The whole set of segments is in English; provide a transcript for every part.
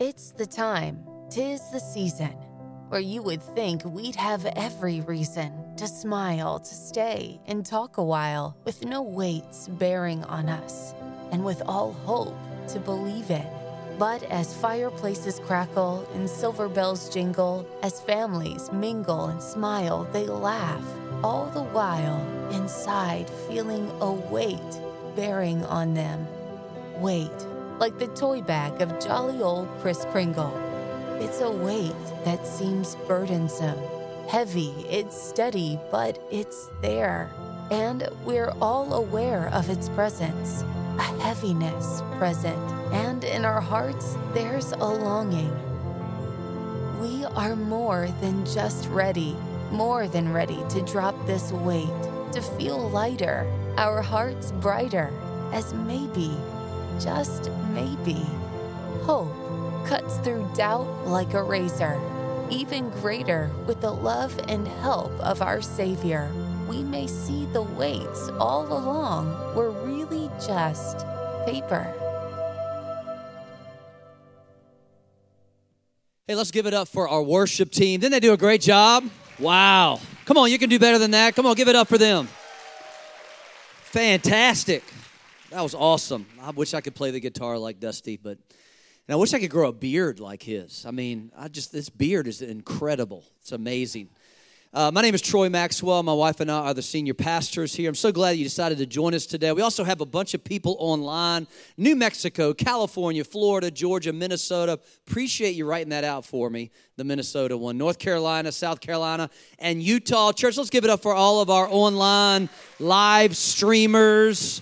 It's the time, tis the season, where you would think we'd have every reason to smile, to stay, and talk a while with no weights bearing on us, and with all hope to believe it. But as fireplaces crackle and silver bells jingle, as families mingle and smile, they laugh, all the while inside feeling a weight bearing on them. Weight like the toy bag of jolly old Kris Kringle. It's a weight that seems burdensome, heavy, it's steady, but it's there. And we're all aware of its presence, a heaviness present, and in our hearts, there's a longing. We are more than just ready, more than ready to drop this weight, to feel lighter, our hearts brighter, as maybe just maybe, hope cuts through doubt like a razor. Even greater with the love and help of our Savior, we may see the weights all along were really just paper. Hey, let's give it up for our worship team. Didn't they do a great job? Wow. Come on, you can do better than that. Come on, give it up for them. Fantastic. That was awesome. I wish I could play the guitar like Dusty, but and I wish I could grow a beard like his. I mean, I just this beard is incredible. It's amazing. Uh, my name is Troy Maxwell. My wife and I are the senior pastors here. I'm so glad you decided to join us today. We also have a bunch of people online New Mexico, California, Florida, Georgia, Minnesota. Appreciate you writing that out for me, the Minnesota one. North Carolina, South Carolina, and Utah. Church, let's give it up for all of our online live streamers.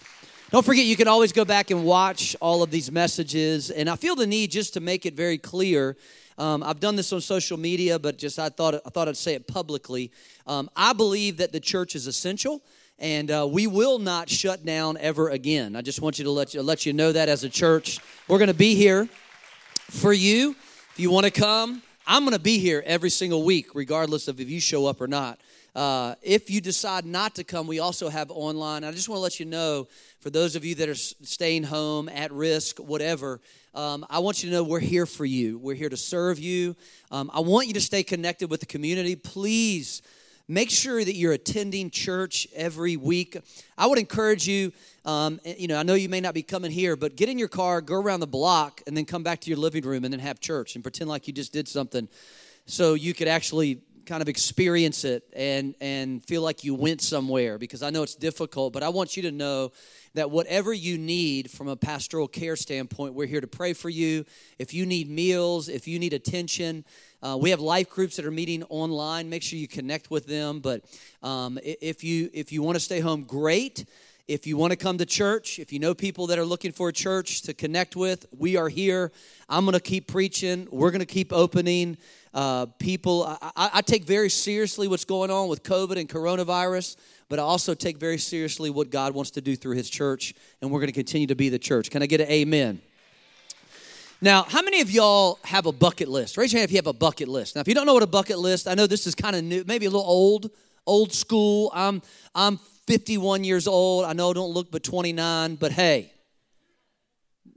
Don't forget, you can always go back and watch all of these messages. And I feel the need just to make it very clear. Um, I've done this on social media, but just I thought I thought I'd say it publicly. Um, I believe that the church is essential, and uh, we will not shut down ever again. I just want you to let you let you know that as a church, we're going to be here for you. If you want to come, I'm going to be here every single week, regardless of if you show up or not. Uh, if you decide not to come, we also have online. I just want to let you know, for those of you that are staying home, at risk, whatever, um, I want you to know we're here for you. We're here to serve you. Um, I want you to stay connected with the community. Please make sure that you're attending church every week. I would encourage you, um, you know, I know you may not be coming here, but get in your car, go around the block, and then come back to your living room and then have church and pretend like you just did something so you could actually kind of experience it and and feel like you went somewhere because I know it's difficult but I want you to know that whatever you need from a pastoral care standpoint we're here to pray for you if you need meals if you need attention uh, we have life groups that are meeting online make sure you connect with them but um, if you if you want to stay home great if you want to come to church, if you know people that are looking for a church to connect with, we are here. I'm going to keep preaching. We're going to keep opening. Uh, people, I, I, take very seriously what's going on with COVID and coronavirus, but I also take very seriously what God wants to do through His church, and we're going to continue to be the church. Can I get an amen? Now, how many of y'all have a bucket list? Raise your hand if you have a bucket list. Now, if you don't know what a bucket list, I know this is kind of new, maybe a little old, old school. I'm I'm 51 years old. I know I don't look but 29, but hey,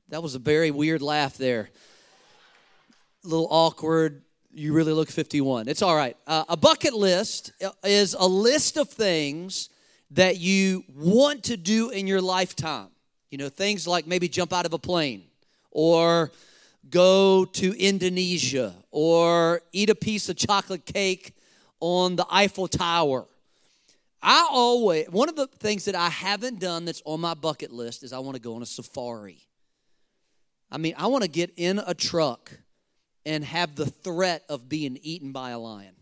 that was a very weird laugh there. A little awkward you really look 51. It's all right. Uh, a bucket list is a list of things that you want to do in your lifetime. You know, things like maybe jump out of a plane or go to Indonesia or eat a piece of chocolate cake on the Eiffel Tower. I always, one of the things that I haven't done that's on my bucket list is I want to go on a safari. I mean, I want to get in a truck and have the threat of being eaten by a lion.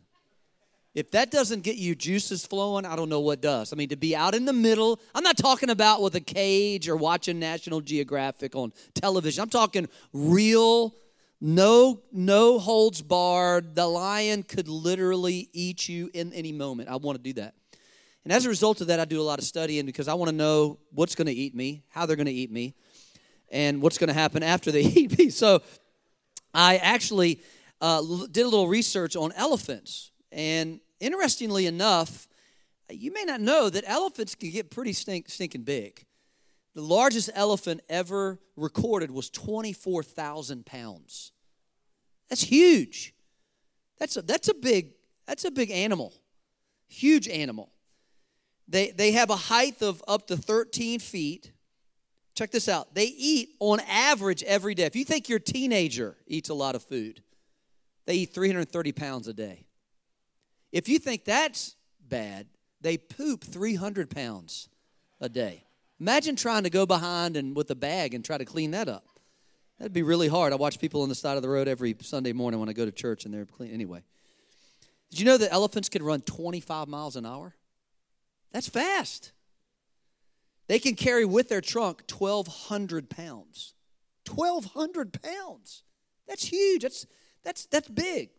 If that doesn't get you juices flowing, I don't know what does. I mean, to be out in the middle, I'm not talking about with a cage or watching National Geographic on television. I'm talking real, no, no holds barred. The lion could literally eat you in any moment. I want to do that. And as a result of that, I do a lot of studying because I want to know what's going to eat me, how they're going to eat me, and what's going to happen after they eat me. So I actually uh, did a little research on elephants. And interestingly enough, you may not know that elephants can get pretty stink, stinking big. The largest elephant ever recorded was 24,000 pounds. That's huge. That's a, that's a big that's a big animal. Huge animal. They, they have a height of up to 13 feet. Check this out. They eat on average every day. If you think your teenager eats a lot of food, they eat 330 pounds a day. If you think that's bad, they poop 300 pounds a day. Imagine trying to go behind and with a bag and try to clean that up. That'd be really hard. I watch people on the side of the road every Sunday morning when I go to church and they're clean. Anyway, did you know that elephants can run 25 miles an hour? That's fast. They can carry with their trunk 1,200 pounds. 1,200 pounds. That's huge. That's, that's, that's big.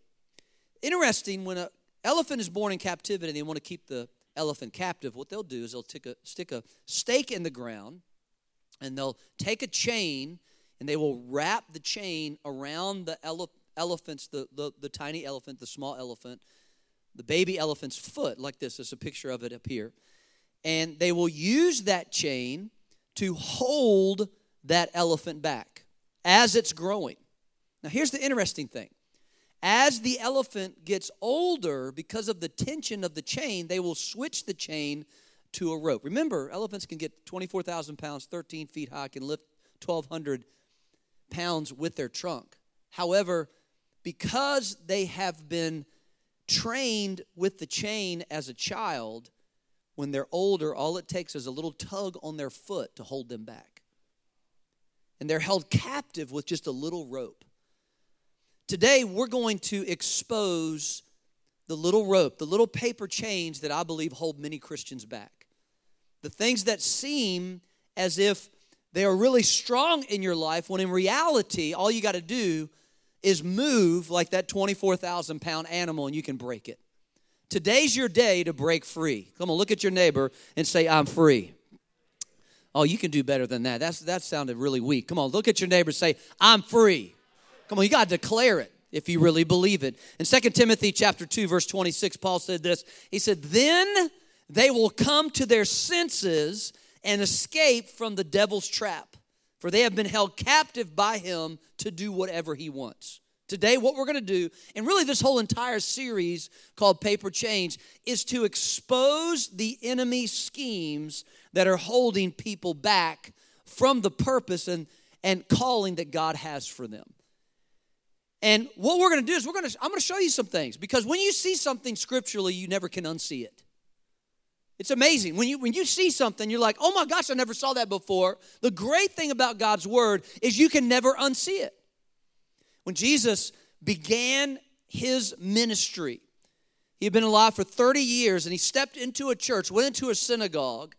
Interesting, when an elephant is born in captivity and they want to keep the elephant captive, what they'll do is they'll a, stick a stake in the ground and they'll take a chain and they will wrap the chain around the ele- elephant's, the, the, the tiny elephant, the small elephant, the baby elephant's foot, like this. There's a picture of it up here. And they will use that chain to hold that elephant back as it's growing. Now, here's the interesting thing as the elephant gets older, because of the tension of the chain, they will switch the chain to a rope. Remember, elephants can get 24,000 pounds, 13 feet high, can lift 1,200 pounds with their trunk. However, because they have been trained with the chain as a child, when they're older, all it takes is a little tug on their foot to hold them back. And they're held captive with just a little rope. Today, we're going to expose the little rope, the little paper chains that I believe hold many Christians back. The things that seem as if they are really strong in your life, when in reality, all you got to do is move like that 24,000 pound animal and you can break it. Today's your day to break free. Come on, look at your neighbor and say, I'm free. Oh, you can do better than that. That's, that sounded really weak. Come on, look at your neighbor and say, I'm free. Come on, you got to declare it if you really believe it. In 2 Timothy chapter 2 verse 26, Paul said this. He said, "Then they will come to their senses and escape from the devil's trap, for they have been held captive by him to do whatever he wants." Today, what we're going to do, and really this whole entire series called Paper Chains, is to expose the enemy schemes that are holding people back from the purpose and, and calling that God has for them. And what we're going to do is we're going to I'm going to show you some things because when you see something scripturally, you never can unsee it. It's amazing. When you when you see something, you're like, "Oh my gosh, I never saw that before." The great thing about God's word is you can never unsee it. When Jesus began his ministry, he had been alive for 30 years and he stepped into a church, went into a synagogue,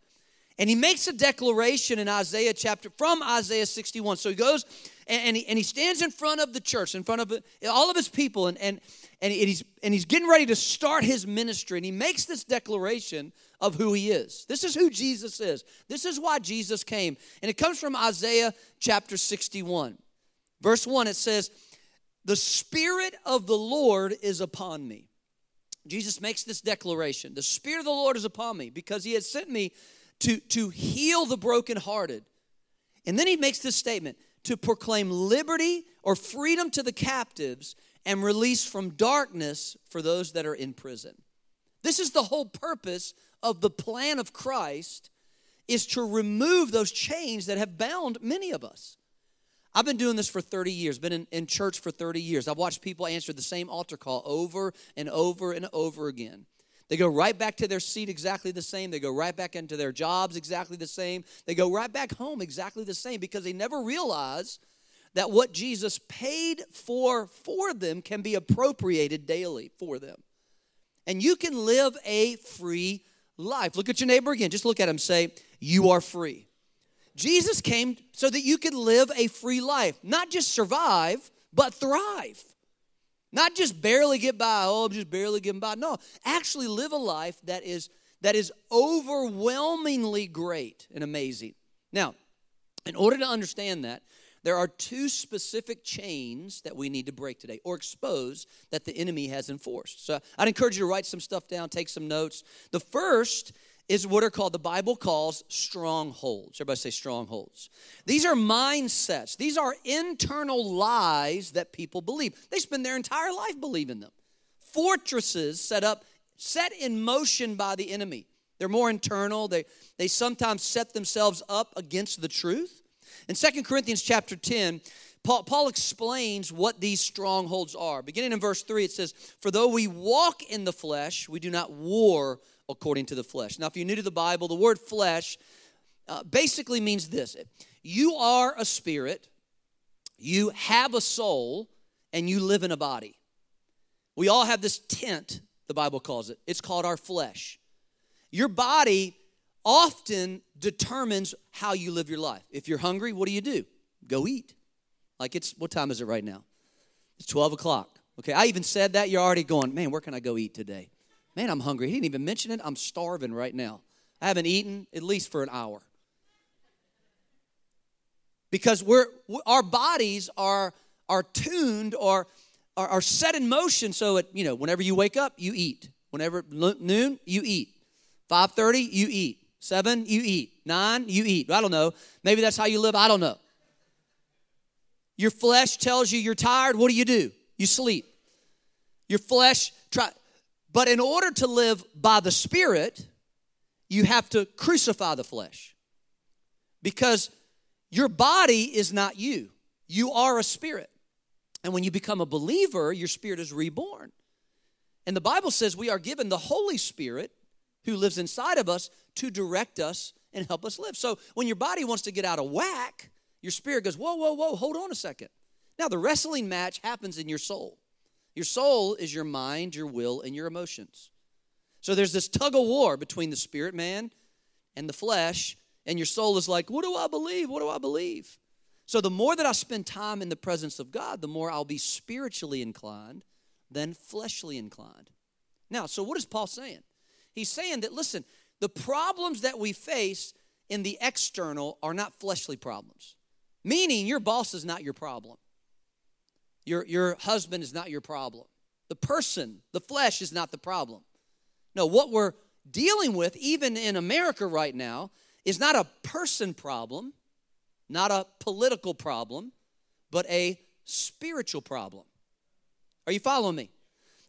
and he makes a declaration in Isaiah chapter from Isaiah 61. So he goes and, and, he, and he stands in front of the church, in front of all of his people, and, and, and, he's, and he's getting ready to start his ministry. And he makes this declaration of who he is. This is who Jesus is. This is why Jesus came. And it comes from Isaiah chapter 61. Verse 1, it says, The Spirit of the Lord is upon me. Jesus makes this declaration The Spirit of the Lord is upon me because he has sent me to, to heal the brokenhearted. And then he makes this statement to proclaim liberty or freedom to the captives and release from darkness for those that are in prison. This is the whole purpose of the plan of Christ is to remove those chains that have bound many of us. I've been doing this for 30 years, been in, in church for 30 years. I've watched people answer the same altar call over and over and over again. They go right back to their seat exactly the same. They go right back into their jobs exactly the same. They go right back home exactly the same because they never realize that what Jesus paid for for them can be appropriated daily for them. And you can live a free life. Look at your neighbor again. Just look at him. Say, You are free. Jesus came so that you could live a free life, not just survive, but thrive. Not just barely get by, oh, I'm just barely getting by. No, actually live a life that is that is overwhelmingly great and amazing. Now, in order to understand that, there are two specific chains that we need to break today or expose that the enemy has enforced. So I'd encourage you to write some stuff down, take some notes. The first is what are called, the Bible calls strongholds. Everybody say strongholds. These are mindsets, these are internal lies that people believe. They spend their entire life believing them. Fortresses set up, set in motion by the enemy. They're more internal. They, they sometimes set themselves up against the truth. In Second Corinthians chapter 10, Paul, Paul, explains what these strongholds are. Beginning in verse 3, it says, For though we walk in the flesh, we do not war according to the flesh. Now, if you're new to the Bible, the word flesh uh, basically means this you are a spirit, you have a soul, and you live in a body. We all have this tent, the Bible calls it. It's called our flesh. Your body often determines how you live your life. If you're hungry, what do you do? Go eat. Like it's, what time is it right now? It's 12 o'clock. Okay, I even said that. You're already going, man, where can I go eat today? Man, I'm hungry. He didn't even mention it. I'm starving right now. I haven't eaten at least for an hour. Because we're, our bodies are, are tuned or are, are set in motion so it, you know, whenever you wake up, you eat. Whenever noon, you eat. 5.30, you eat. 7, you eat. 9, you eat. I don't know. Maybe that's how you live. I don't know. Your flesh tells you you're tired. What do you do? You sleep. Your flesh try but in order to live by the spirit, you have to crucify the flesh. Because your body is not you. You are a spirit. And when you become a believer, your spirit is reborn. And the Bible says we are given the Holy Spirit who lives inside of us to direct us and help us live. So when your body wants to get out of whack, your spirit goes, Whoa, whoa, whoa, hold on a second. Now, the wrestling match happens in your soul. Your soul is your mind, your will, and your emotions. So there's this tug of war between the spirit man and the flesh, and your soul is like, What do I believe? What do I believe? So the more that I spend time in the presence of God, the more I'll be spiritually inclined than fleshly inclined. Now, so what is Paul saying? He's saying that, listen, the problems that we face in the external are not fleshly problems, meaning your boss is not your problem. Your, your husband is not your problem. The person, the flesh, is not the problem. No, what we're dealing with, even in America right now, is not a person problem, not a political problem, but a spiritual problem. Are you following me?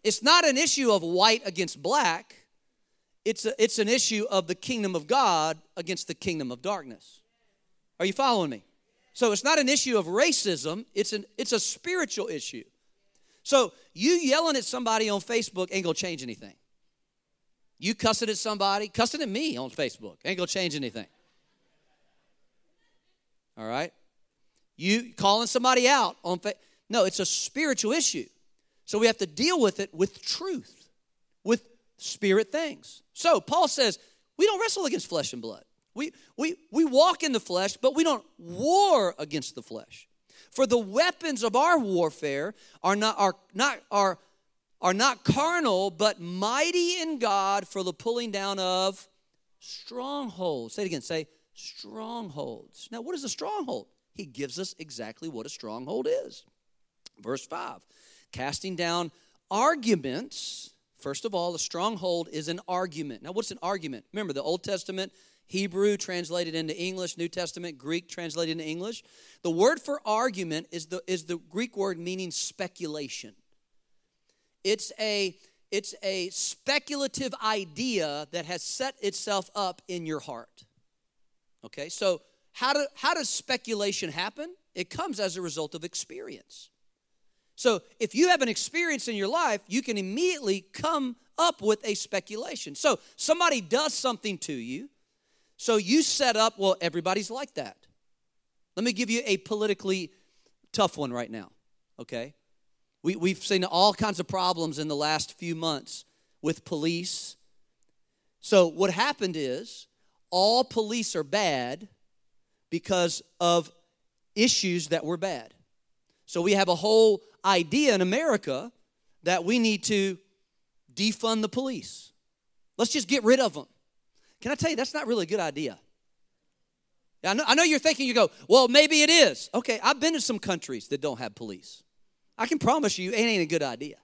It's not an issue of white against black, it's, a, it's an issue of the kingdom of God against the kingdom of darkness. Are you following me? So it's not an issue of racism, it's, an, it's a spiritual issue. So you yelling at somebody on Facebook ain't gonna change anything. You cussing at somebody, cussing at me on Facebook ain't gonna change anything. All right? You calling somebody out on Facebook. No, it's a spiritual issue. So we have to deal with it with truth, with spirit things. So Paul says, we don't wrestle against flesh and blood. We, we, we walk in the flesh, but we don't war against the flesh. For the weapons of our warfare are not, are not, are, are not carnal, but mighty in God for the pulling down of strongholds. Say it again. Say strongholds. Now, what is a stronghold? He gives us exactly what a stronghold is. Verse 5 casting down arguments First of all, a stronghold is an argument. Now, what's an argument? Remember, the Old Testament, Hebrew translated into English, New Testament, Greek translated into English. The word for argument is the, is the Greek word meaning speculation. It's a, it's a speculative idea that has set itself up in your heart. Okay, so how, do, how does speculation happen? It comes as a result of experience. So if you have an experience in your life, you can immediately come up with a speculation. So somebody does something to you, so you set up, well, everybody's like that. Let me give you a politically tough one right now, okay? We, we've seen all kinds of problems in the last few months with police. So, what happened is all police are bad because of issues that were bad. So, we have a whole idea in America that we need to defund the police. Let's just get rid of them. Can I tell you, that's not really a good idea. I know, I know you're thinking, you go, well, maybe it is. Okay, I've been to some countries that don't have police. I can promise you, it ain't a good idea.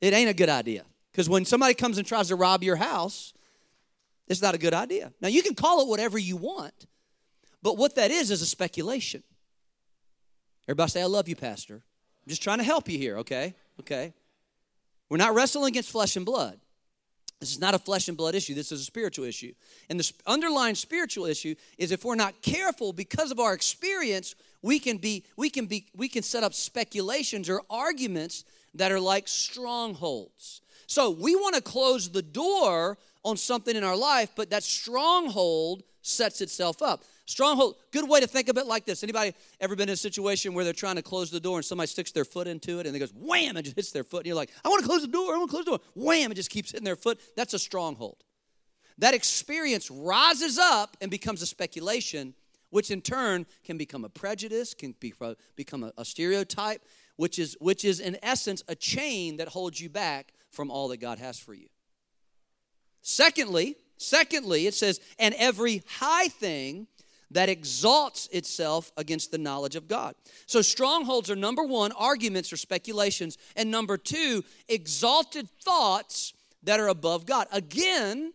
It ain't a good idea. Because when somebody comes and tries to rob your house, it's not a good idea. Now, you can call it whatever you want, but what that is is a speculation. Everybody say, I love you, Pastor. I'm just trying to help you here, okay? Okay. We're not wrestling against flesh and blood. This is not a flesh and blood issue. This is a spiritual issue. And the underlying spiritual issue is if we're not careful because of our experience, we can be we can be we can set up speculations or arguments that are like strongholds. So we want to close the door on something in our life, but that stronghold sets itself up. Stronghold, good way to think of it like this. Anybody ever been in a situation where they're trying to close the door and somebody sticks their foot into it and it goes wham and just hits their foot and you're like, I want to close the door, I want to close the door. Wham, it just keeps hitting their foot. That's a stronghold. That experience rises up and becomes a speculation, which in turn can become a prejudice, can be, uh, become a, a stereotype, which is, which is in essence a chain that holds you back from all that God has for you. Secondly, secondly, it says, and every high thing that exalts itself against the knowledge of God. So, strongholds are number one, arguments or speculations, and number two, exalted thoughts that are above God. Again,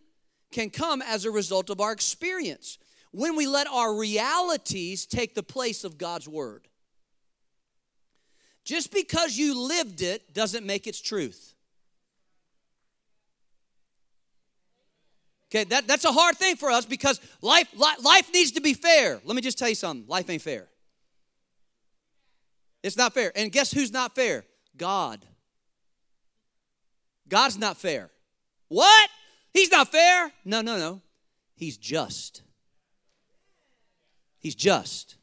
can come as a result of our experience when we let our realities take the place of God's word. Just because you lived it doesn't make its truth. Okay, that, that's a hard thing for us because life, life needs to be fair. Let me just tell you something life ain't fair. It's not fair. And guess who's not fair? God. God's not fair. What? He's not fair? No, no, no. He's just. He's just.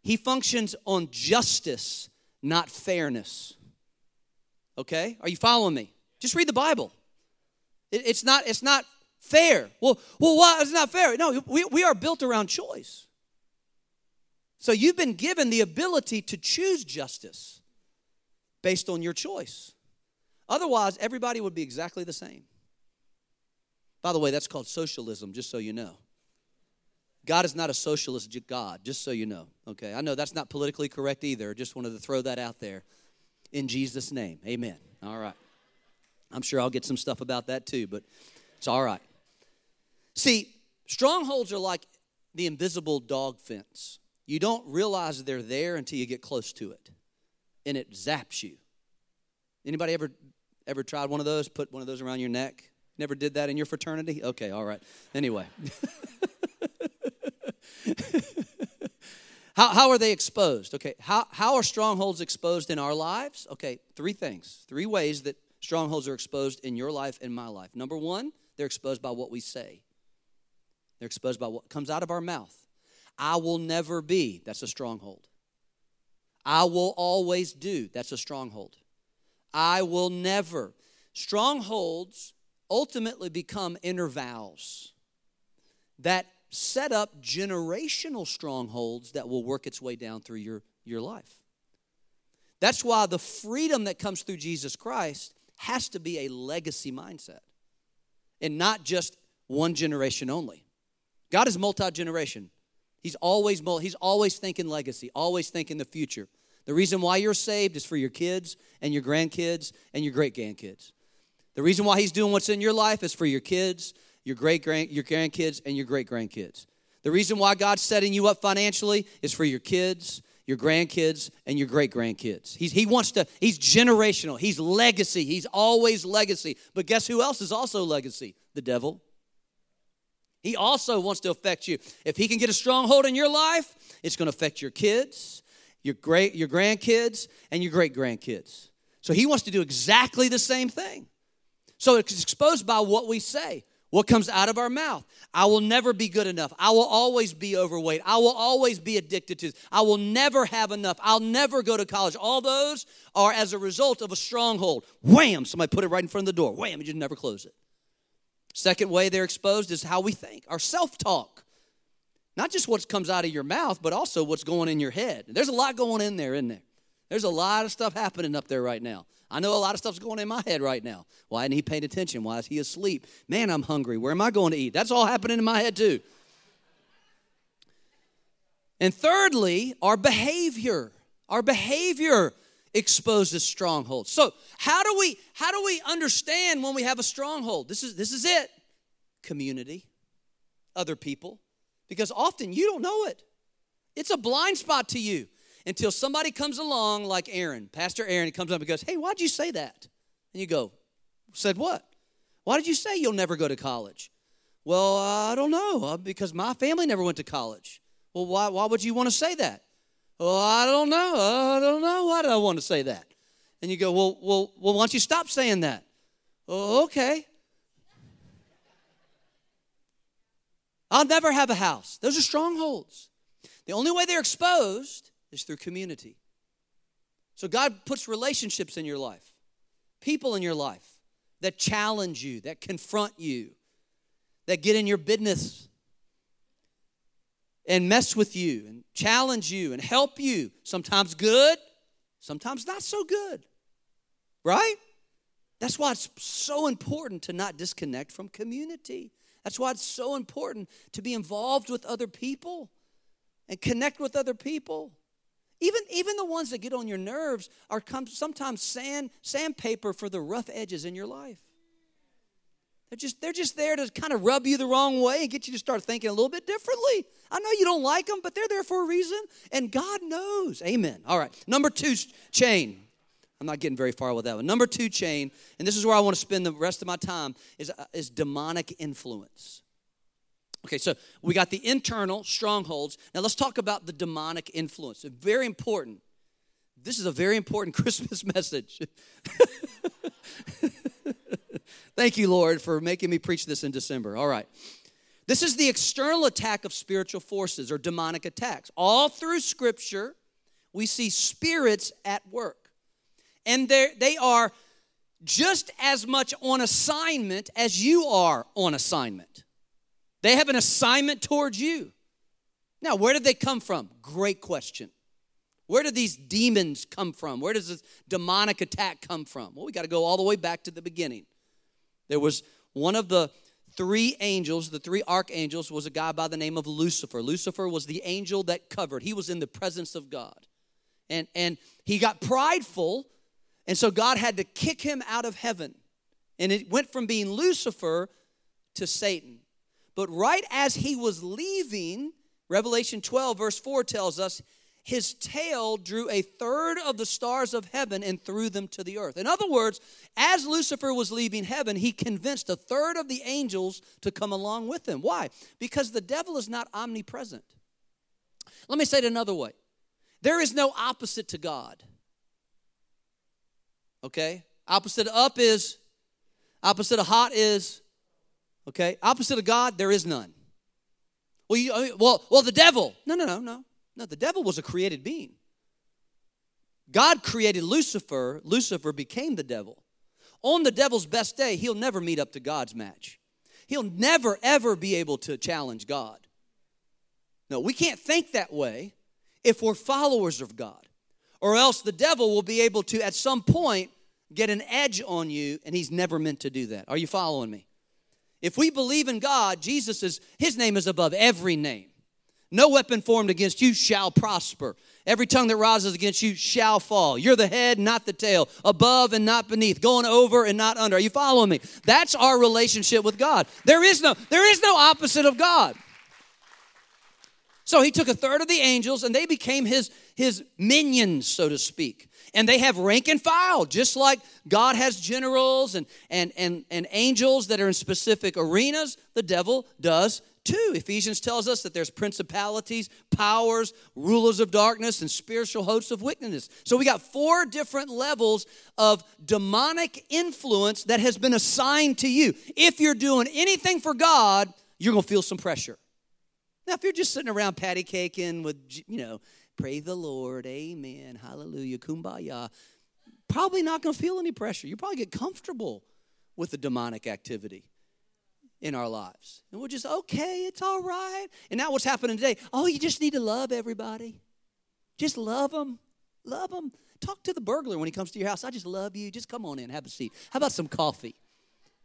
He functions on justice, not fairness. Okay? Are you following me? Just read the Bible. It, it's not, it's not fair. Well, well, why is not fair? No, we, we are built around choice. So you've been given the ability to choose justice based on your choice. Otherwise, everybody would be exactly the same. By the way, that's called socialism, just so you know. God is not a socialist God, just so you know. Okay, I know that's not politically correct either. Just wanted to throw that out there in Jesus' name. Amen. All right. I'm sure I'll get some stuff about that too, but it's all right. See, strongholds are like the invisible dog fence. You don't realize they're there until you get close to it, and it zaps you. Anybody ever ever tried one of those? Put one of those around your neck? Never did that in your fraternity? Okay, all right. Anyway. how, how are they exposed? Okay, how, how are strongholds exposed in our lives? Okay, three things, three ways that strongholds are exposed in your life and my life. Number one, they're exposed by what we say. They're exposed by what comes out of our mouth. I will never be, that's a stronghold. I will always do, that's a stronghold. I will never. Strongholds ultimately become inner vows that set up generational strongholds that will work its way down through your, your life. That's why the freedom that comes through Jesus Christ has to be a legacy mindset and not just one generation only. God is multi generation. He's always he's always thinking legacy, always thinking the future. The reason why you're saved is for your kids and your grandkids and your great grandkids. The reason why he's doing what's in your life is for your kids, your great grand your grandkids and your great grandkids. The reason why God's setting you up financially is for your kids, your grandkids, and your great grandkids. He's, he wants to, he's generational. He's legacy. He's always legacy. But guess who else is also legacy? The devil. He also wants to affect you. If he can get a stronghold in your life, it's going to affect your kids, your great your grandkids, and your great grandkids. So he wants to do exactly the same thing. So it's exposed by what we say. What comes out of our mouth? I will never be good enough. I will always be overweight. I will always be addicted to. I will never have enough. I'll never go to college. All those are as a result of a stronghold. Wham! Somebody put it right in front of the door. Wham! You just never close it. Second way they're exposed is how we think, our self talk. Not just what comes out of your mouth, but also what's going in your head. There's a lot going in there, isn't there? There's a lot of stuff happening up there right now. I know a lot of stuff's going in my head right now. Why isn't he paying attention? Why is he asleep? Man, I'm hungry. Where am I going to eat? That's all happening in my head too. And thirdly, our behavior. Our behavior exposes strongholds. So, how do we how do we understand when we have a stronghold? This is this is it. Community, other people. Because often you don't know it. It's a blind spot to you until somebody comes along like Aaron, Pastor Aaron, comes up and goes, Hey, why'd you say that? And you go, Said what? Why did you say you'll never go to college? Well, I don't know, uh, because my family never went to college. Well, why, why would you want to say that? Well, I don't know. I don't know. Why do I want to say that? And you go, well, well, well, why don't you stop saying that? Oh, okay. I'll never have a house. Those are strongholds. The only way they're exposed is through community. So God puts relationships in your life, people in your life that challenge you, that confront you, that get in your business and mess with you and challenge you and help you. Sometimes good, sometimes not so good. Right? That's why it's so important to not disconnect from community. That's why it's so important to be involved with other people and connect with other people. Even, even the ones that get on your nerves are sometimes sand, sandpaper for the rough edges in your life. They're just, they're just there to kind of rub you the wrong way and get you to start thinking a little bit differently. I know you don't like them, but they're there for a reason, and God knows. Amen. All right. Number two, chain. I'm not getting very far with that one. Number two, chain, and this is where I want to spend the rest of my time, is, uh, is demonic influence. Okay, so we got the internal strongholds. Now let's talk about the demonic influence. Very important. This is a very important Christmas message. Thank you, Lord, for making me preach this in December. All right. This is the external attack of spiritual forces or demonic attacks. All through Scripture, we see spirits at work. And they are just as much on assignment as you are on assignment. They have an assignment towards you. Now, where did they come from? Great question. Where did these demons come from? Where does this demonic attack come from? Well, we got to go all the way back to the beginning. There was one of the three angels, the three archangels, was a guy by the name of Lucifer. Lucifer was the angel that covered, he was in the presence of God. And, and he got prideful, and so God had to kick him out of heaven. And it went from being Lucifer to Satan. But right as he was leaving, Revelation 12, verse 4 tells us, his tail drew a third of the stars of heaven and threw them to the earth. In other words, as Lucifer was leaving heaven, he convinced a third of the angels to come along with him. Why? Because the devil is not omnipresent. Let me say it another way there is no opposite to God. Okay? Opposite of up is, opposite of hot is Okay? Opposite of God, there is none. Well, you, well, well, the devil. No, no, no, no. No, the devil was a created being. God created Lucifer. Lucifer became the devil. On the devil's best day, he'll never meet up to God's match. He'll never, ever be able to challenge God. No, we can't think that way if we're followers of God. Or else the devil will be able to, at some point, get an edge on you, and he's never meant to do that. Are you following me? If we believe in God, Jesus is, his name is above every name. No weapon formed against you shall prosper. Every tongue that rises against you shall fall. You're the head, not the tail, above and not beneath, going over and not under. Are you following me? That's our relationship with God. There is no, there is no opposite of God. So he took a third of the angels and they became his, his minions, so to speak and they have rank and file, just like God has generals and, and, and, and angels that are in specific arenas, the devil does too. Ephesians tells us that there's principalities, powers, rulers of darkness, and spiritual hosts of wickedness. So we got four different levels of demonic influence that has been assigned to you. If you're doing anything for God, you're going to feel some pressure. Now, if you're just sitting around patty caking with, you know, pray the Lord, amen, hallelujah, kumbaya, probably not going to feel any pressure. You probably get comfortable with the demonic activity in our lives. And we're just, okay, it's all right. And now what's happening today? Oh, you just need to love everybody. Just love them. Love them. Talk to the burglar when he comes to your house. I just love you. Just come on in, have a seat. How about some coffee?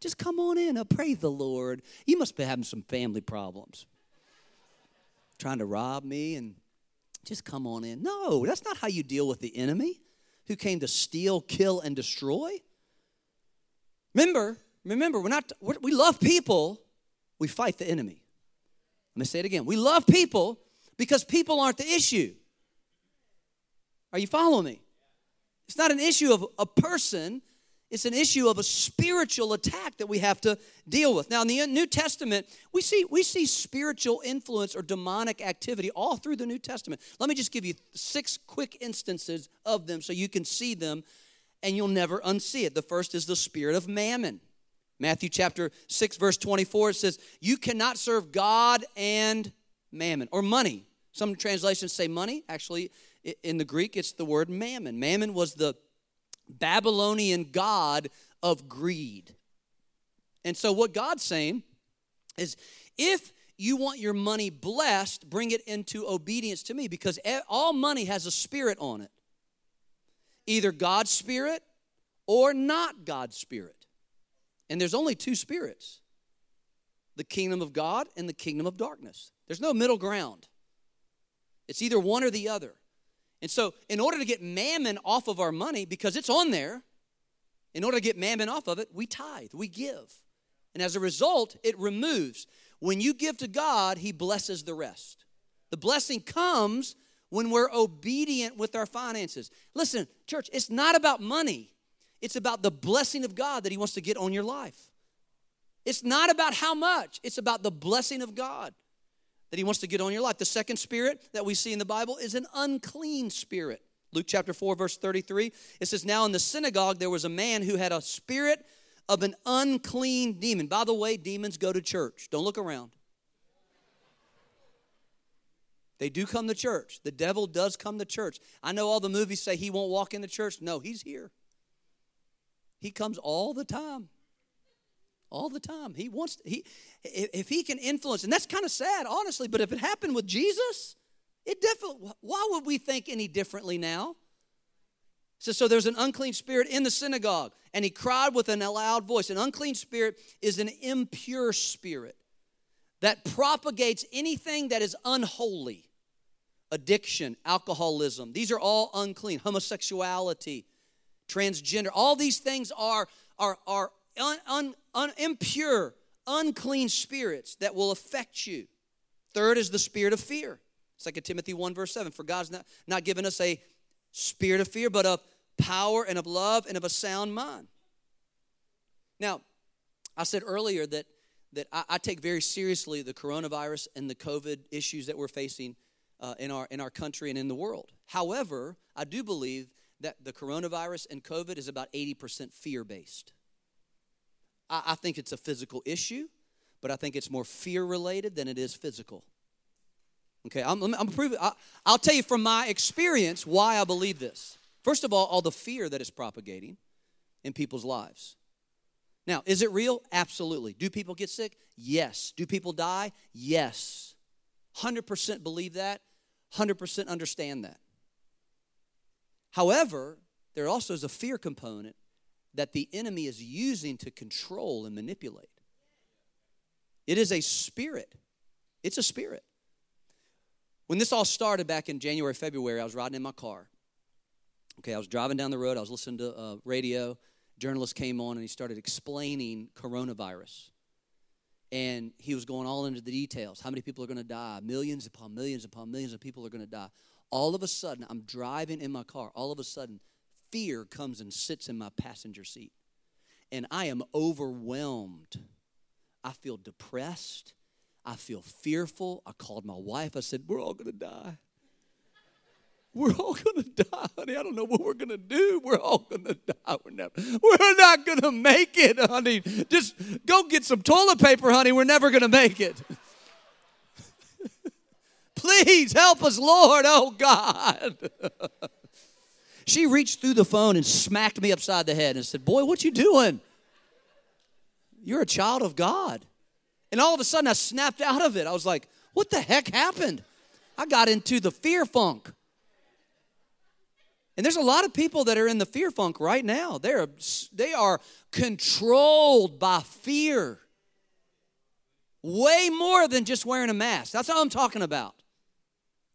Just come on in. I praise the Lord. You must be having some family problems. Trying to rob me and just come on in. No, that's not how you deal with the enemy who came to steal, kill, and destroy. Remember, remember, we're not, we're, we love people, we fight the enemy. Let me say it again. We love people because people aren't the issue. Are you following me? It's not an issue of a person, it's an issue of a spiritual attack that we have to deal with. Now, in the New Testament, we see, we see spiritual influence or demonic activity all through the New Testament. Let me just give you six quick instances of them so you can see them and you'll never unsee it. The first is the spirit of mammon. Matthew chapter 6, verse 24, it says, You cannot serve God and mammon, or money. Some translations say money. Actually, in the Greek, it's the word mammon. Mammon was the Babylonian god of greed. And so, what God's saying is if you want your money blessed, bring it into obedience to me because all money has a spirit on it either God's spirit or not God's spirit. And there's only two spirits the kingdom of God and the kingdom of darkness. There's no middle ground, it's either one or the other. And so, in order to get mammon off of our money, because it's on there, in order to get mammon off of it, we tithe, we give. And as a result, it removes. When you give to God, He blesses the rest. The blessing comes when we're obedient with our finances. Listen, church, it's not about money, it's about the blessing of God that He wants to get on your life. It's not about how much, it's about the blessing of God that He wants to get on your life. The second spirit that we see in the Bible is an unclean spirit. Luke chapter 4, verse 33, it says, Now in the synagogue there was a man who had a spirit of an unclean demon. By the way, demons go to church. Don't look around. They do come to church. The devil does come to church. I know all the movies say he won't walk in the church. No, he's here. He comes all the time. All the time. He wants to, he if he can influence, and that's kind of sad, honestly, but if it happened with Jesus, it definitely why would we think any differently now? So, so there's an unclean spirit in the synagogue, and he cried with an loud voice. An unclean spirit is an impure spirit that propagates anything that is unholy addiction, alcoholism. These are all unclean. Homosexuality, transgender. All these things are, are, are un, un, un, impure, unclean spirits that will affect you. Third is the spirit of fear. 2 Timothy 1, verse 7. For God's not, not given us a spirit of fear, but of power and of love and of a sound mind. Now, I said earlier that, that I, I take very seriously the coronavirus and the COVID issues that we're facing uh, in, our, in our country and in the world. However, I do believe that the coronavirus and COVID is about 80% fear based. I, I think it's a physical issue, but I think it's more fear related than it is physical. Okay, I'm, I'm proving, I, I'll tell you from my experience why I believe this. First of all, all the fear that is propagating in people's lives. Now, is it real? Absolutely. Do people get sick? Yes. Do people die? Yes. 100% believe that, 100% understand that. However, there also is a fear component that the enemy is using to control and manipulate. It is a spirit. It's a spirit. When this all started back in January, February, I was riding in my car. Okay, I was driving down the road. I was listening to uh, radio. Journalist came on and he started explaining coronavirus and he was going all into the details. How many people are going to die? Millions upon millions upon millions of people are going to die. All of a sudden, I'm driving in my car. All of a sudden, fear comes and sits in my passenger seat. And I am overwhelmed. I feel depressed. I feel fearful. I called my wife. I said, We're all going to die. We're all going to die, honey. I don't know what we're going to do. We're all going to die. We're, never, we're not going to make it, honey. Just go get some toilet paper, honey. We're never going to make it. Please help us, Lord. Oh, God. she reached through the phone and smacked me upside the head and said, Boy, what you doing? You're a child of God. And all of a sudden, I snapped out of it. I was like, What the heck happened? I got into the fear funk. And there's a lot of people that are in the fear funk right now. They're, they are controlled by fear. Way more than just wearing a mask. That's all I'm talking about.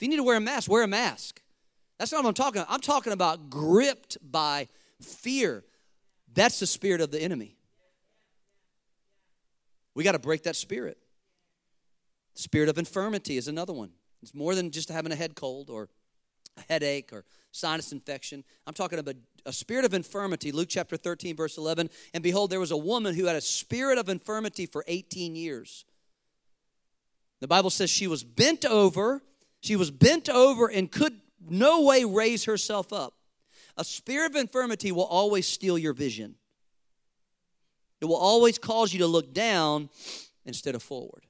If you need to wear a mask, wear a mask. That's not what I'm talking about. I'm talking about gripped by fear. That's the spirit of the enemy. We got to break that spirit. The spirit of infirmity is another one. It's more than just having a head cold or a headache or sinus infection. I'm talking about a spirit of infirmity. Luke chapter 13, verse 11. And behold, there was a woman who had a spirit of infirmity for 18 years. The Bible says she was bent over. She was bent over and could no way raise herself up. A spirit of infirmity will always steal your vision. It will always cause you to look down instead of forward.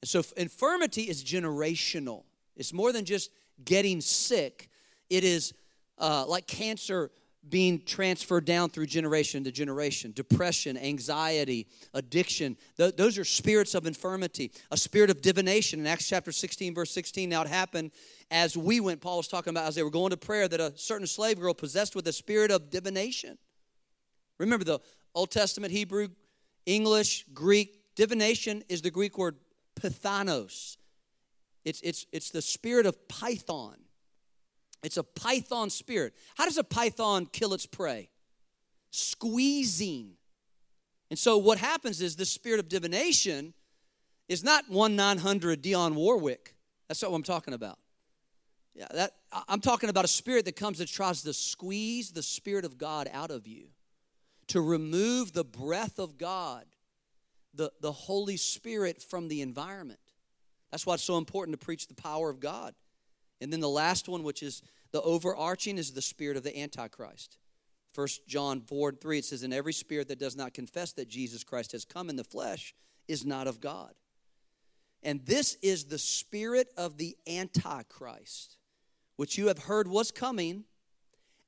And so infirmity is generational. It's more than just getting sick. It is uh, like cancer being transferred down through generation to generation. Depression anxiety addiction. Th- those are spirits of infirmity a spirit of divination. In acts chapter 16 verse 16 now it happened as we went paul was talking about as they were going to prayer that a certain slave girl possessed with a spirit of divination. Remember the old testament hebrew english greek. Divination is the greek word pythanos it's, it's, it's the spirit of python it's a python spirit. How does a python kill its prey? Squeezing. And so what happens is the spirit of divination is not 1 900 Dionne Warwick. That's not what I'm talking about. Yeah, that I'm talking about a spirit that comes that tries to squeeze the spirit of God out of you, to remove the breath of God, the, the Holy Spirit from the environment. That's why it's so important to preach the power of God. And then the last one, which is the overarching, is the spirit of the Antichrist. First John 4 and 3, it says, And every spirit that does not confess that Jesus Christ has come in the flesh is not of God. And this is the spirit of the Antichrist, which you have heard was coming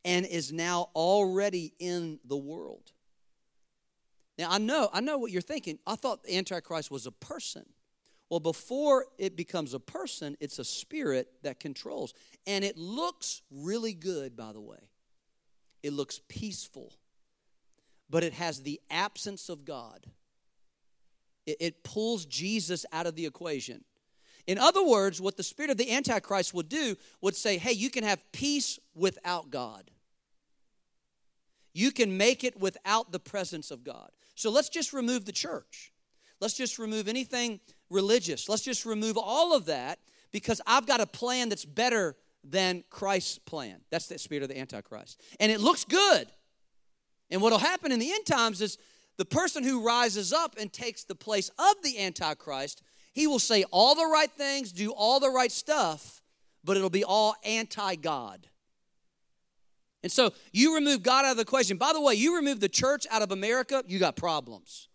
and is now already in the world. Now I know, I know what you're thinking. I thought the Antichrist was a person. Well, before it becomes a person, it's a spirit that controls. And it looks really good, by the way. It looks peaceful, but it has the absence of God. It, it pulls Jesus out of the equation. In other words, what the spirit of the Antichrist would do would say, hey, you can have peace without God. You can make it without the presence of God. So let's just remove the church. Let's just remove anything religious. Let's just remove all of that because I've got a plan that's better than Christ's plan. That's the spirit of the Antichrist. And it looks good. And what will happen in the end times is the person who rises up and takes the place of the Antichrist, he will say all the right things, do all the right stuff, but it'll be all anti God. And so you remove God out of the equation. By the way, you remove the church out of America, you got problems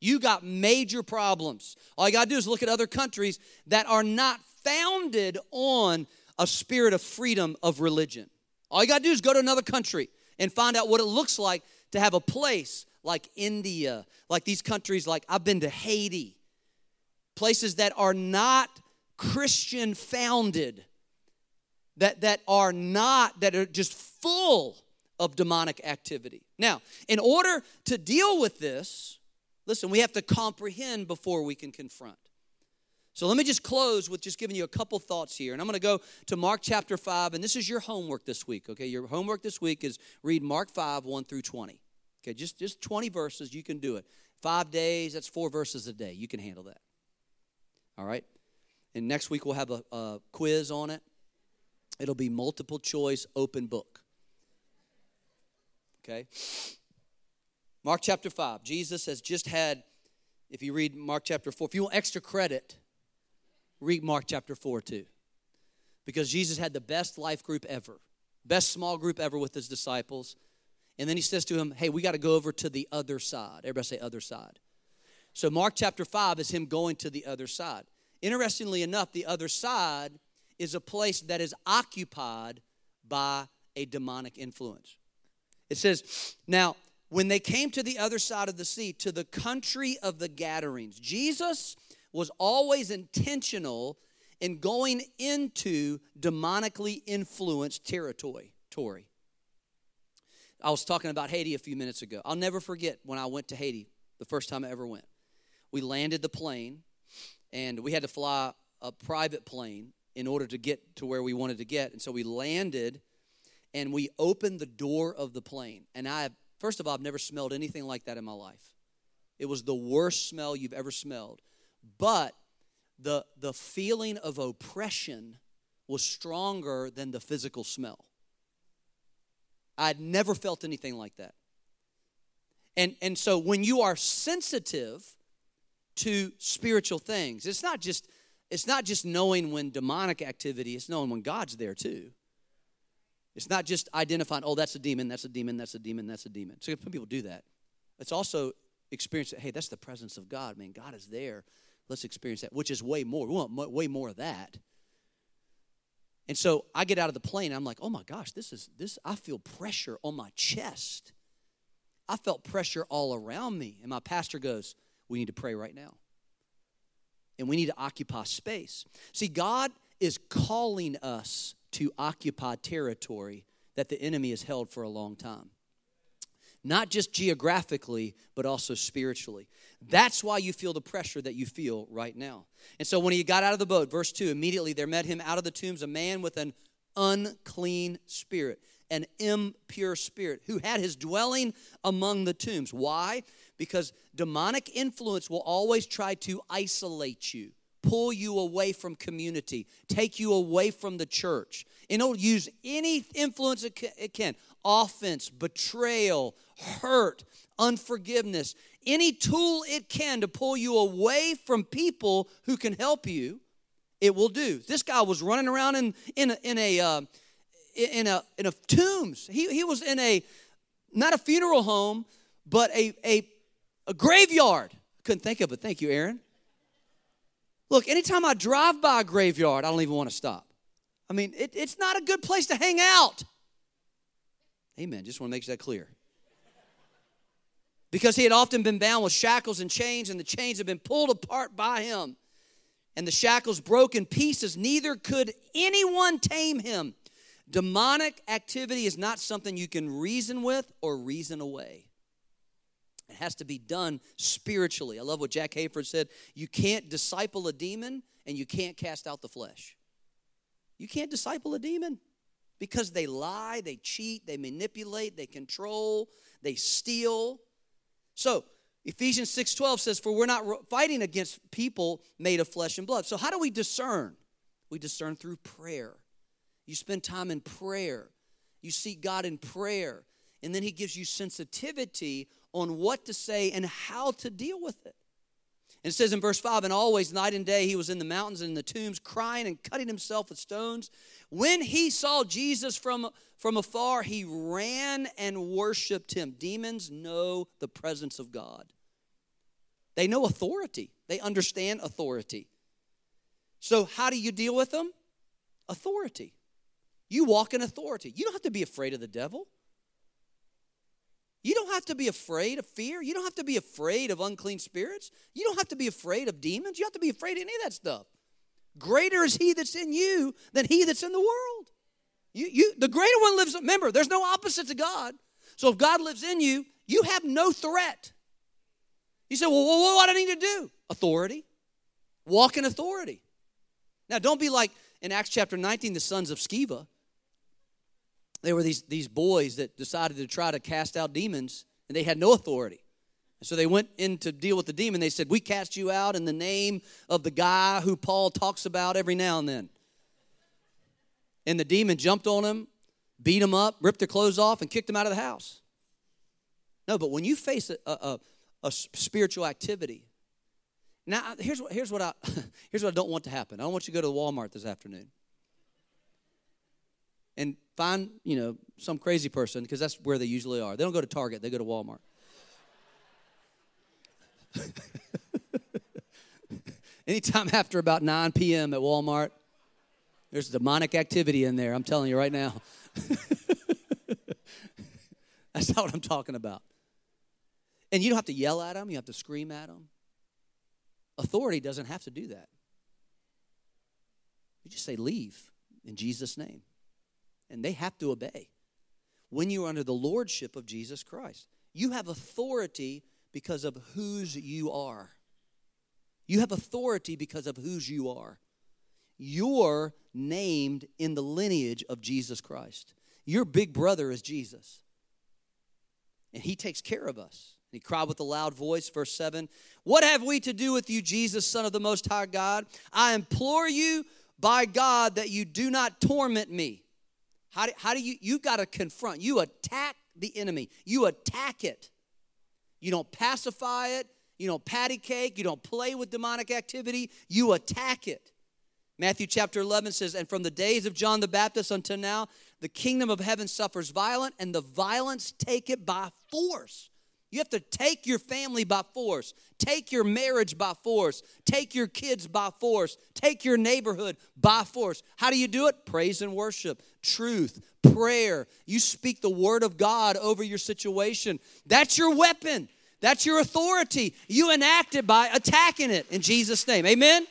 you got major problems. All you got to do is look at other countries that are not founded on a spirit of freedom of religion. All you got to do is go to another country and find out what it looks like to have a place like India, like these countries, like I've been to Haiti, places that are not Christian founded, that, that are not, that are just full of demonic activity. Now, in order to deal with this, Listen, we have to comprehend before we can confront. So let me just close with just giving you a couple thoughts here. And I'm going to go to Mark chapter 5, and this is your homework this week, okay? Your homework this week is read Mark 5, 1 through 20. Okay, just, just 20 verses, you can do it. Five days, that's four verses a day. You can handle that. All right? And next week we'll have a, a quiz on it. It'll be multiple choice, open book. Okay? Mark chapter 5. Jesus has just had if you read Mark chapter 4, if you want extra credit, read Mark chapter 4 too. Because Jesus had the best life group ever, best small group ever with his disciples. And then he says to him, Hey, we got to go over to the other side. Everybody say, other side. So, Mark chapter 5 is him going to the other side. Interestingly enough, the other side is a place that is occupied by a demonic influence. It says, Now, when they came to the other side of the sea, to the country of the Gadarenes, Jesus was always intentional in going into demonically influenced territory. I was talking about Haiti a few minutes ago. I'll never forget when I went to Haiti the first time I ever went. We landed the plane, and we had to fly a private plane in order to get to where we wanted to get. And so we landed and we opened the door of the plane. And I, first of all, I've never smelled anything like that in my life. It was the worst smell you've ever smelled. But the, the feeling of oppression was stronger than the physical smell. I'd never felt anything like that. And, and so when you are sensitive to spiritual things, it's not just it's not just knowing when demonic activity, it's knowing when God's there too. It's not just identifying, oh, that's a demon, that's a demon, that's a demon, that's a demon. So some people do that. It's also experience hey, that's the presence of God. Man, God is there. Let's experience that, which is way more. We want way more of that. And so I get out of the plane, I'm like, oh my gosh, this is this, I feel pressure on my chest. I felt pressure all around me. And my pastor goes, We need to pray right now and we need to occupy space. See, God is calling us to occupy territory that the enemy has held for a long time. Not just geographically, but also spiritually. That's why you feel the pressure that you feel right now. And so when he got out of the boat, verse 2, immediately there met him out of the tombs a man with an unclean spirit, an impure spirit, who had his dwelling among the tombs. Why? because demonic influence will always try to isolate you, pull you away from community, take you away from the church. And it'll use any influence it can offense, betrayal, hurt, unforgiveness, any tool it can to pull you away from people who can help you, it will do. This guy was running around in, in a, in a, uh, in a, in a tombs. He, he was in a, not a funeral home, but a, a a graveyard. Couldn't think of it. Thank you, Aaron. Look, anytime I drive by a graveyard, I don't even want to stop. I mean, it, it's not a good place to hang out. Amen. Just want to make that clear. Because he had often been bound with shackles and chains, and the chains had been pulled apart by him, and the shackles broke in pieces. Neither could anyone tame him. Demonic activity is not something you can reason with or reason away. It has to be done spiritually. I love what Jack Hayford said. You can't disciple a demon and you can't cast out the flesh. You can't disciple a demon because they lie, they cheat, they manipulate, they control, they steal. So, Ephesians 6:12 says for we're not fighting against people made of flesh and blood. So how do we discern? We discern through prayer. You spend time in prayer. You seek God in prayer, and then he gives you sensitivity on what to say and how to deal with it. And it says in verse 5 and always, night and day, he was in the mountains and in the tombs, crying and cutting himself with stones. When he saw Jesus from, from afar, he ran and worshiped him. Demons know the presence of God, they know authority, they understand authority. So, how do you deal with them? Authority. You walk in authority. You don't have to be afraid of the devil. You don't have to be afraid of fear. You don't have to be afraid of unclean spirits. You don't have to be afraid of demons. You have to be afraid of any of that stuff. Greater is he that's in you than he that's in the world. You, you, the greater one lives, remember, there's no opposite to God. So if God lives in you, you have no threat. You say, well, what do I need to do? Authority. Walk in authority. Now, don't be like in Acts chapter 19, the sons of Sceva there were these, these boys that decided to try to cast out demons, and they had no authority. And so they went in to deal with the demon. They said, We cast you out in the name of the guy who Paul talks about every now and then. And the demon jumped on him, beat him up, ripped their clothes off, and kicked him out of the house. No, but when you face a, a, a spiritual activity, Now, here's what, here's, what I, here's what I don't want to happen. I don't want you to go to the Walmart this afternoon and find, you know, some crazy person, because that's where they usually are. They don't go to Target, they go to Walmart. Anytime after about 9 p.m. at Walmart, there's demonic activity in there, I'm telling you right now. That's not what I'm talking about. And you don't have to yell at them, you have to scream at them. Authority doesn't have to do that. You just say, Leave in Jesus' name. And they have to obey. When you're under the lordship of Jesus Christ, you have authority because of whose you are. You have authority because of whose you are. You're named in the lineage of Jesus Christ. Your big brother is Jesus. And he takes care of us. And he cried with a loud voice, verse 7 What have we to do with you, Jesus, Son of the Most High God? I implore you by God that you do not torment me. How do, how do you, you got to confront, you attack the enemy, you attack it. You don't pacify it, you don't patty cake, you don't play with demonic activity, you attack it. Matthew chapter 11 says, And from the days of John the Baptist until now, the kingdom of heaven suffers violent, and the violence take it by force. You have to take your family by force, take your marriage by force, take your kids by force, take your neighborhood by force. How do you do it? Praise and worship, truth, prayer. You speak the word of God over your situation. That's your weapon, that's your authority. You enact it by attacking it in Jesus' name. Amen?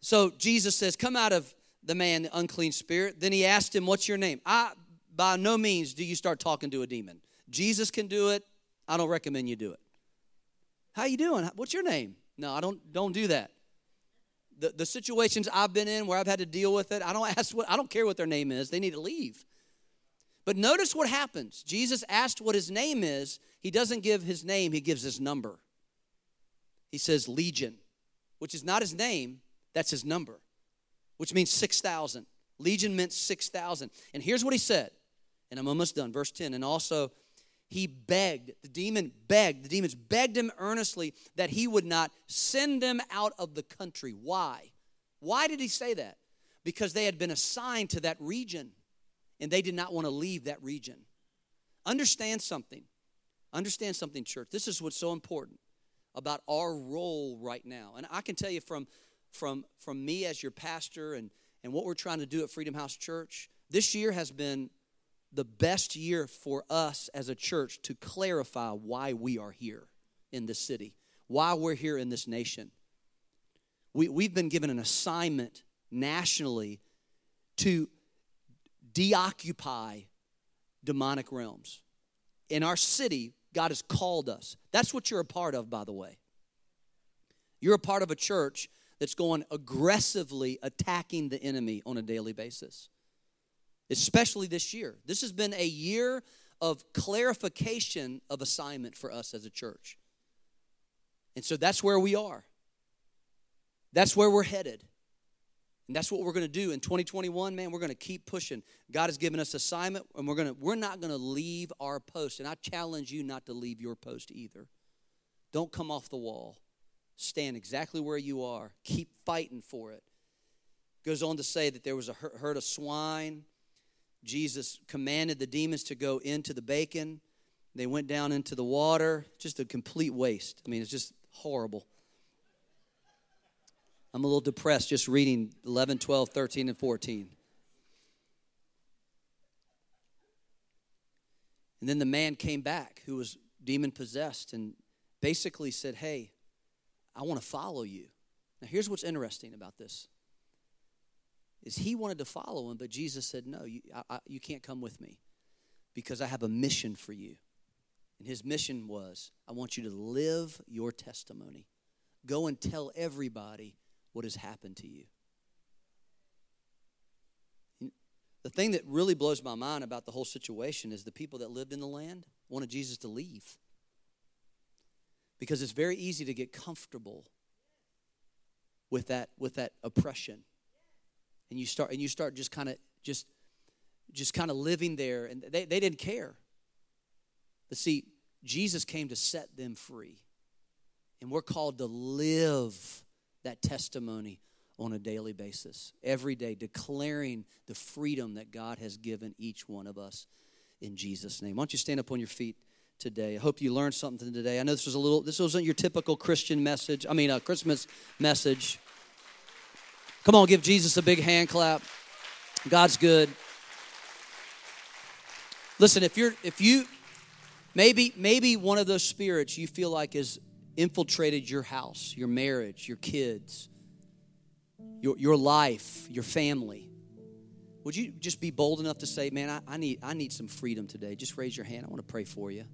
So Jesus says, Come out of the man, the unclean spirit. Then he asked him, What's your name? I by no means do you start talking to a demon. Jesus can do it. I don't recommend you do it. How you doing? What's your name? No, I don't don't do that. The, the situations I've been in where I've had to deal with it, I don't ask what I don't care what their name is. They need to leave. But notice what happens. Jesus asked what his name is. He doesn't give his name, he gives his number. He says Legion, which is not his name, that's his number, which means 6,000. Legion meant 6,000. And here's what he said and I'm almost done. Verse 10. And also, he begged, the demon begged, the demons begged him earnestly that he would not send them out of the country. Why? Why did he say that? Because they had been assigned to that region and they did not want to leave that region. Understand something. Understand something, church. This is what's so important about our role right now. And I can tell you from from from me as your pastor and and what we're trying to do at Freedom House Church, this year has been the best year for us as a church to clarify why we are here in this city, why we're here in this nation. We, we've been given an assignment nationally to deoccupy demonic realms. In our city, God has called us. That's what you're a part of, by the way. You're a part of a church that's going aggressively attacking the enemy on a daily basis especially this year. This has been a year of clarification of assignment for us as a church. And so that's where we are. That's where we're headed. And that's what we're going to do in 2021, man. We're going to keep pushing. God has given us assignment and we're going to we're not going to leave our post. And I challenge you not to leave your post either. Don't come off the wall. Stand exactly where you are. Keep fighting for it. Goes on to say that there was a herd of swine Jesus commanded the demons to go into the bacon. They went down into the water. Just a complete waste. I mean, it's just horrible. I'm a little depressed just reading 11, 12, 13, and 14. And then the man came back who was demon possessed and basically said, Hey, I want to follow you. Now, here's what's interesting about this is he wanted to follow him, but Jesus said, No, you, I, I, you can't come with me because I have a mission for you. And his mission was, I want you to live your testimony. Go and tell everybody what has happened to you. The thing that really blows my mind about the whole situation is the people that lived in the land wanted Jesus to leave. Because it's very easy to get comfortable with that, with that oppression and you start and you start just kind of just just kind of living there and they, they didn't care but see jesus came to set them free And we're called to live that testimony on a daily basis, every day, declaring the freedom that God has given each one of us in Jesus' name. Why don't you stand up on your feet today? I hope you learned something today. I know this was a little, this wasn't your typical Christian message, I mean, a Christmas message. Come on, give Jesus a big hand clap. God's good. Listen, if you're, if you, maybe, maybe one of those spirits you feel like has infiltrated your house, your marriage, your kids, your, your life, your family, would you just be bold enough to say, Man, I, I, need, I need some freedom today? Just raise your hand. I want to pray for you.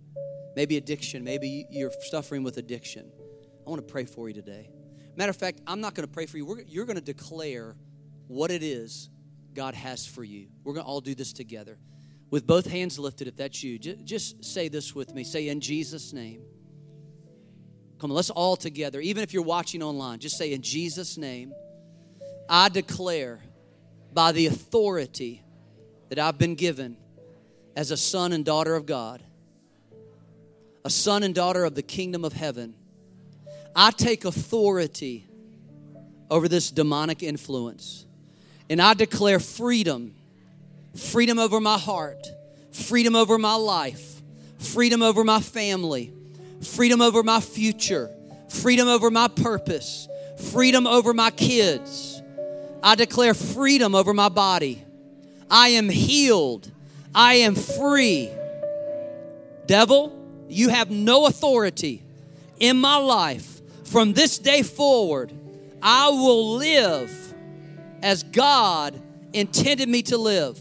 Maybe addiction. Maybe you're suffering with addiction. I want to pray for you today. Matter of fact, I'm not going to pray for you. We're, you're going to declare what it is God has for you. We're going to all do this together. With both hands lifted, if that's you, just, just say this with me. Say, In Jesus' name. Come on, let's all together. Even if you're watching online, just say, In Jesus' name. I declare by the authority that I've been given as a son and daughter of God, a son and daughter of the kingdom of heaven, I take authority over this demonic influence. And I declare freedom freedom over my heart, freedom over my life, freedom over my family, freedom over my future, freedom over my purpose, freedom over my kids I declare freedom over my body. I am healed. I am free. Devil, you have no authority in my life. From this day forward, I will live as God intended me to live.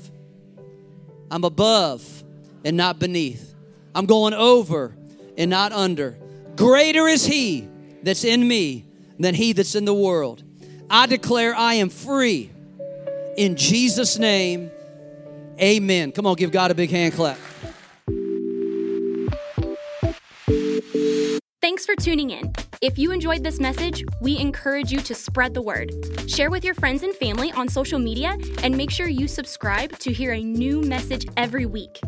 I'm above and not beneath. I'm going over and not under. Greater is He that's in me than He that's in the world. I declare I am free. In Jesus' name, amen. Come on, give God a big hand clap. Thanks for tuning in. If you enjoyed this message, we encourage you to spread the word. Share with your friends and family on social media and make sure you subscribe to hear a new message every week.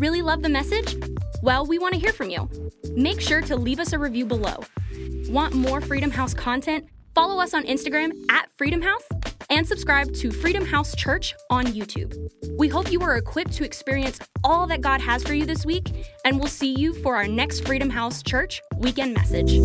Really love the message? Well, we want to hear from you. Make sure to leave us a review below. Want more Freedom House content? Follow us on Instagram at Freedom House and subscribe to Freedom House Church on YouTube. We hope you are equipped to experience all that God has for you this week, and we'll see you for our next Freedom House Church weekend message.